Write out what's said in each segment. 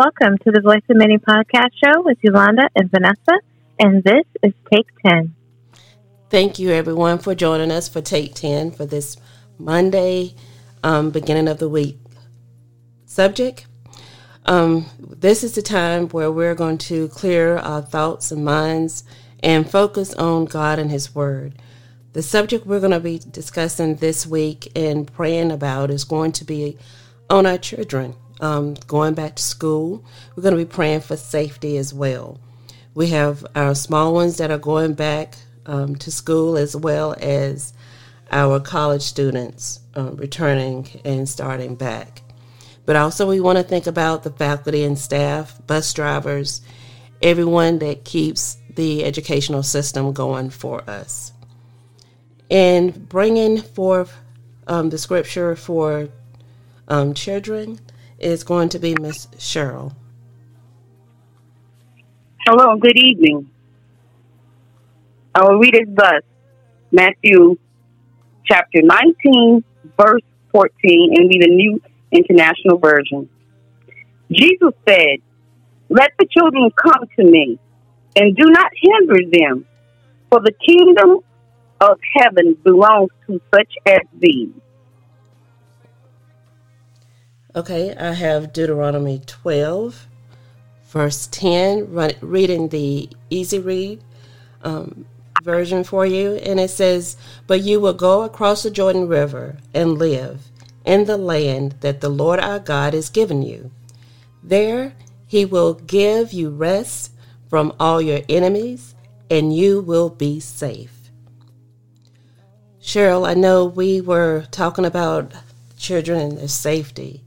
Welcome to the Voice of Many podcast show with Yolanda and Vanessa, and this is Take 10. Thank you, everyone, for joining us for Take 10 for this Monday, um, beginning of the week subject. Um, this is the time where we're going to clear our thoughts and minds and focus on God and His Word. The subject we're going to be discussing this week and praying about is going to be on our children um, going back to school. We're going to be praying for safety as well. We have our small ones that are going back um, to school as well as our college students uh, returning and starting back. But also, we want to think about the faculty and staff, bus drivers, everyone that keeps the educational system going for us. And bringing forth um, the scripture for um, children is going to be Miss Cheryl. Hello, good evening. I will read it thus Matthew chapter 19, verse 14, and read the New International Version. Jesus said, Let the children come to me, and do not hinder them, for the kingdom of heaven belongs to such as these. Okay, I have Deuteronomy 12, verse 10, run, reading the easy read um, version for you. And it says, But you will go across the Jordan River and live in the land that the Lord our God has given you. There he will give you rest from all your enemies, and you will be safe. Cheryl, I know we were talking about children and their safety.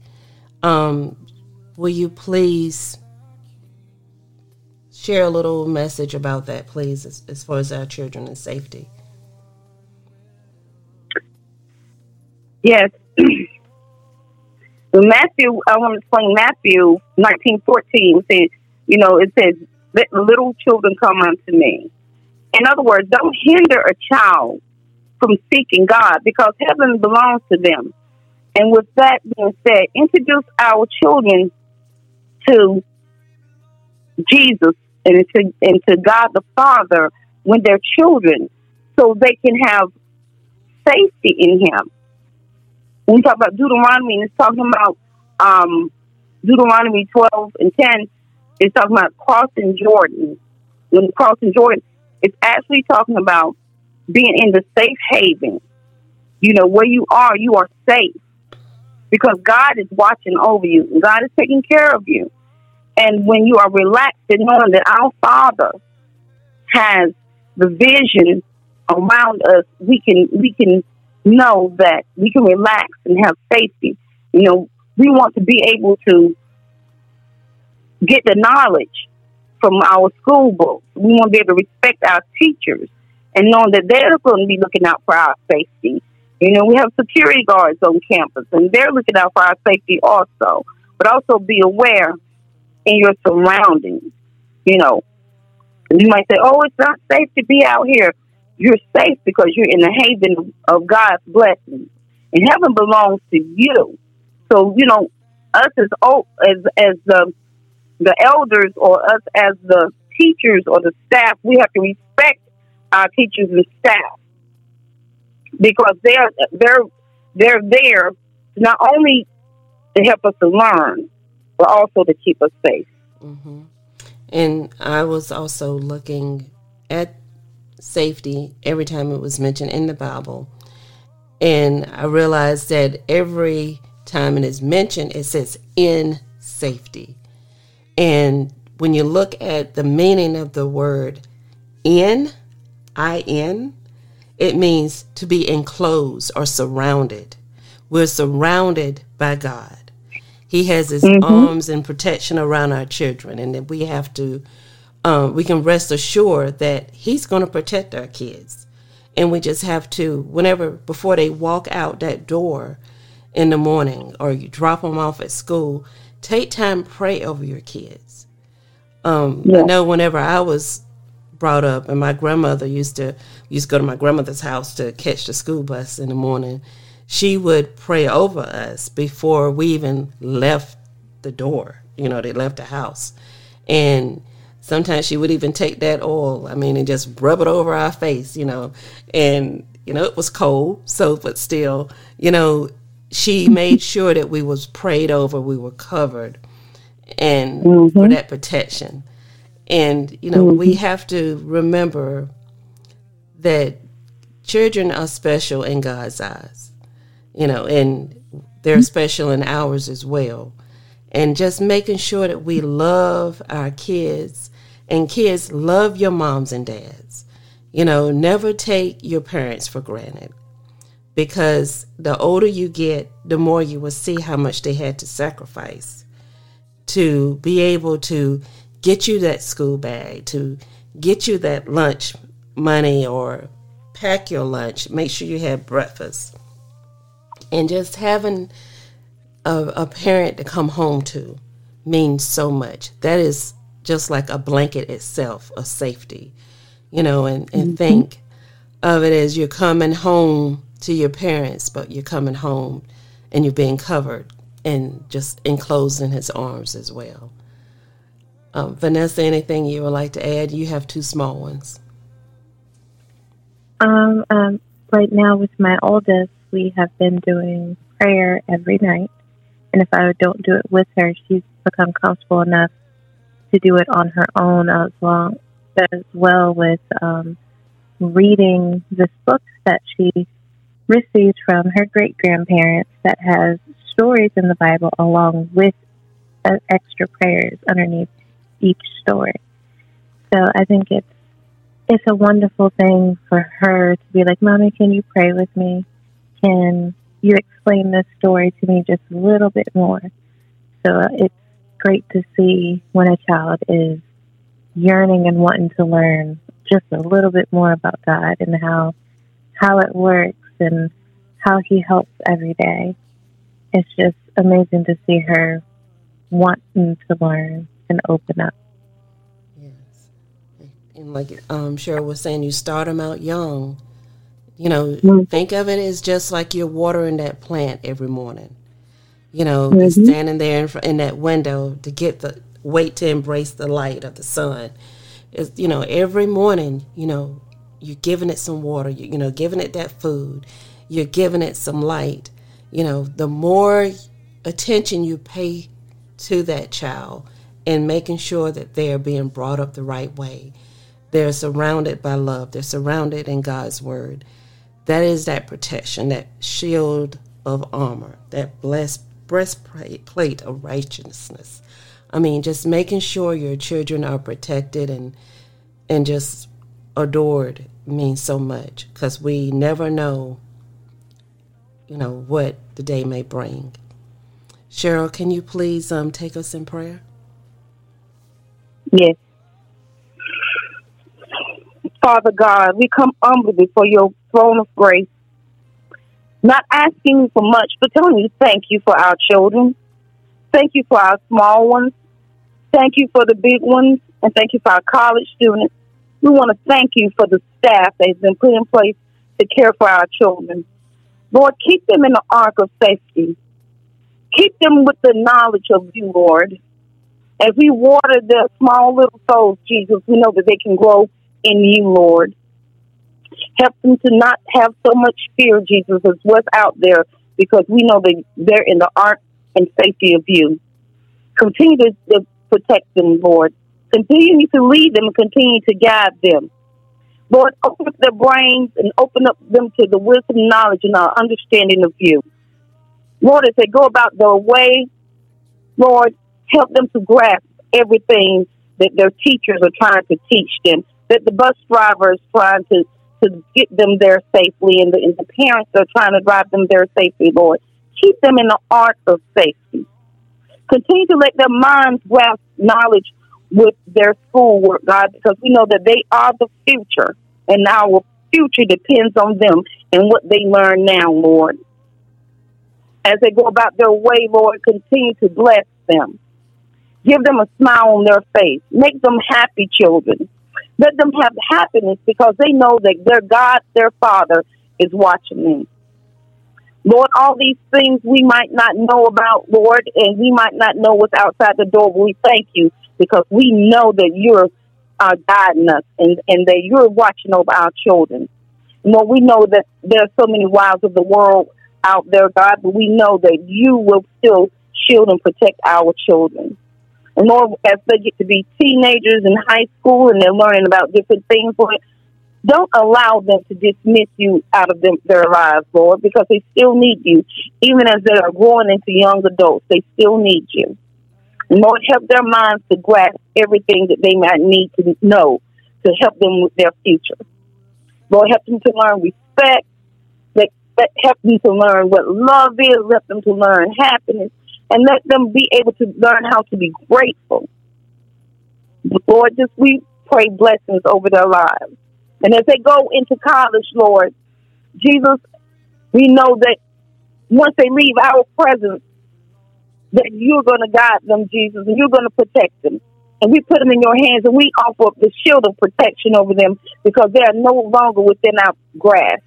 Um, will you please share a little message about that, please, as, as far as our children and safety? Yes. Matthew, I want to explain Matthew nineteen fourteen says, you know, it says, "Let little children come unto me." In other words, don't hinder a child from seeking God because heaven belongs to them. And with that being said, introduce our children to Jesus and to, and to God the Father when they're children so they can have safety in Him. When we talk about Deuteronomy, and it's talking about um, Deuteronomy 12 and 10, it's talking about crossing Jordan. When crossing Jordan, it's actually talking about being in the safe haven. You know, where you are, you are safe because God is watching over you. God is taking care of you. And when you are relaxed and knowing that our Father has the vision around us, we can we can know that we can relax and have safety. You know, we want to be able to get the knowledge from our school books. We want to be able to respect our teachers and knowing that they're going to be looking out for our safety you know, we have security guards on campus, and they're looking out for our safety also. But also be aware in your surroundings. You know, you might say, "Oh, it's not safe to be out here." You're safe because you're in the haven of God's blessings, and heaven belongs to you. So you know, us as as as the the elders or us as the teachers or the staff, we have to respect our teachers and staff because they're they're they're there not only to help us to learn, but also to keep us safe. Mm-hmm. And I was also looking at safety every time it was mentioned in the Bible, and I realized that every time it is mentioned, it says in safety. And when you look at the meaning of the word in, I N, it means to be enclosed or surrounded. We're surrounded by God. He has his mm-hmm. arms and protection around our children, and that we have to, um, we can rest assured that He's going to protect our kids. And we just have to, whenever, before they walk out that door in the morning or you drop them off at school, take time pray over your kids. Um, yeah. I know whenever I was brought up, and my grandmother used to used to go to my grandmother's house to catch the school bus in the morning. She would pray over us before we even left the door you know, they left the house. And sometimes she would even take that oil, I mean, and just rub it over our face, you know. And, you know, it was cold, so, but still, you know, she made sure that we was prayed over, we were covered, and mm-hmm. for that protection. And, you know, mm-hmm. we have to remember that children are special in God's eyes, you know, and they're mm-hmm. special in ours as well. And just making sure that we love our kids and kids love your moms and dads. You know, never take your parents for granted because the older you get, the more you will see how much they had to sacrifice to be able to get you that school bag, to get you that lunch money or pack your lunch, make sure you have breakfast. And just having a, a parent to come home to means so much. That is just like a blanket itself of safety, you know, and, and mm-hmm. think of it as you're coming home to your parents, but you're coming home and you're being covered and just enclosed in his arms as well. Um, Vanessa, anything you would like to add? You have two small ones. Um, um, right now, with my oldest, we have been doing prayer every night. And if I don't do it with her, she's become comfortable enough to do it on her own as well, as well with um, reading this book that she received from her great grandparents that has stories in the Bible along with uh, extra prayers underneath each story. So I think it's it's a wonderful thing for her to be like, "Mommy, can you pray with me? Can you explain this story to me just a little bit more?" So it's great to see when a child is yearning and wanting to learn just a little bit more about God and how how it works and how he helps every day. It's just amazing to see her wanting to learn and open up. Yes. And like um, Cheryl was saying, you start them out young. You know, mm-hmm. think of it as just like you're watering that plant every morning. You know, mm-hmm. standing there in, in that window to get the wait to embrace the light of the sun. Is you know every morning, you know, you're giving it some water, you, you know, giving it that food, you're giving it some light. You know, the more attention you pay to that child and making sure that they are being brought up the right way, they're surrounded by love, they're surrounded in God's word. That is that protection, that shield of armor, that blessed breastplate of righteousness. I mean, just making sure your children are protected and and just adored means so much because we never know, you know, what the day may bring. Cheryl, can you please um, take us in prayer? Yes. Father God, we come humbly before your throne of grace, not asking for much, but telling you thank you for our children. Thank you for our small ones. Thank you for the big ones. And thank you for our college students. We want to thank you for the staff that has been put in place to care for our children. Lord, keep them in the ark of safety. Keep them with the knowledge of you, Lord. As we water their small little souls, Jesus, we know that they can grow in you, Lord. Help them to not have so much fear, Jesus, as what's out there, because we know that they're in the ark and safety of you. Continue to, to protect them, Lord. Continue to lead them and continue to guide them. Lord, open up their brains and open up them to the wisdom, knowledge, and our understanding of you. Lord, as they go about their way, Lord, help them to grasp everything that their teachers are trying to teach them, that the bus driver is trying to, to get them there safely, and the, and the parents are trying to drive them there safely, Lord. Keep them in the art of safety. Continue to let their minds grasp knowledge with their schoolwork, God, because we know that they are the future and our future depends on them and what they learn now, Lord. As they go about their way, Lord, continue to bless them. Give them a smile on their face. Make them happy children. Let them have happiness because they know that their God, their Father, is watching them. Lord, all these things we might not know about, Lord, and we might not know what's outside the door, but we thank you because we know that you're uh, guiding us and, and that you're watching over our children. Lord, we know that there are so many wiles of the world out there, God, but we know that you will still shield and protect our children. And Lord, as they get to be teenagers in high school and they're learning about different things, Lord, don't allow them to dismiss you out of them, their lives, Lord, because they still need you. Even as they are growing into young adults, they still need you. Lord, help their minds to grasp everything that they might need to know to help them with their future. Lord, help them to learn respect. Help them to learn what love is. Let them to learn happiness. And let them be able to learn how to be grateful. Lord, just we pray blessings over their lives. And as they go into college, Lord, Jesus, we know that once they leave our presence, that you're going to guide them, Jesus, and you're going to protect them. And we put them in your hands and we offer up the shield of protection over them because they are no longer within our grasp.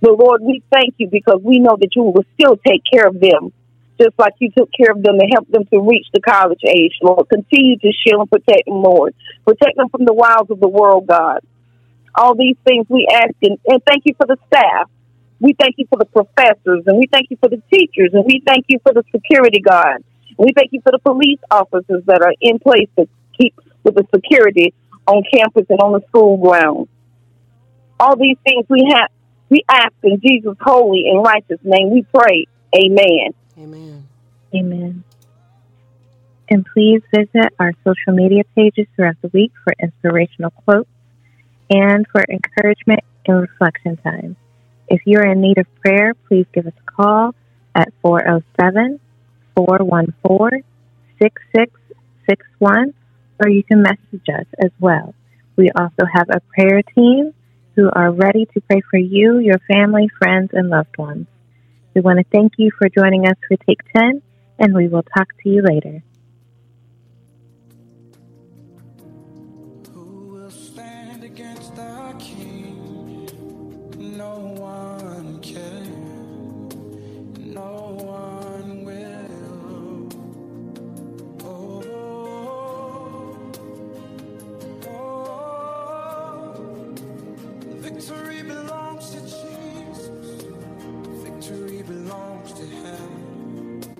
But Lord, we thank you because we know that you will still take care of them, just like you took care of them and help them to reach the college age, Lord. Continue to shield and protect them, Lord. Protect them from the wiles of the world, God. All these things we ask, and, and thank you for the staff. We thank you for the professors, and we thank you for the teachers, and we thank you for the security guards. We thank you for the police officers that are in place to keep with the security on campus and on the school grounds. All these things we have, we ask in Jesus' holy and righteous name. We pray. Amen. Amen. Amen. And please visit our social media pages throughout the week for inspirational quotes and for encouragement and reflection time. If you're in need of prayer, please give us a call at 407 414 6661, or you can message us as well. We also have a prayer team who are ready to pray for you, your family, friends, and loved ones. We want to thank you for joining us for Take 10, and we will talk to you later. no one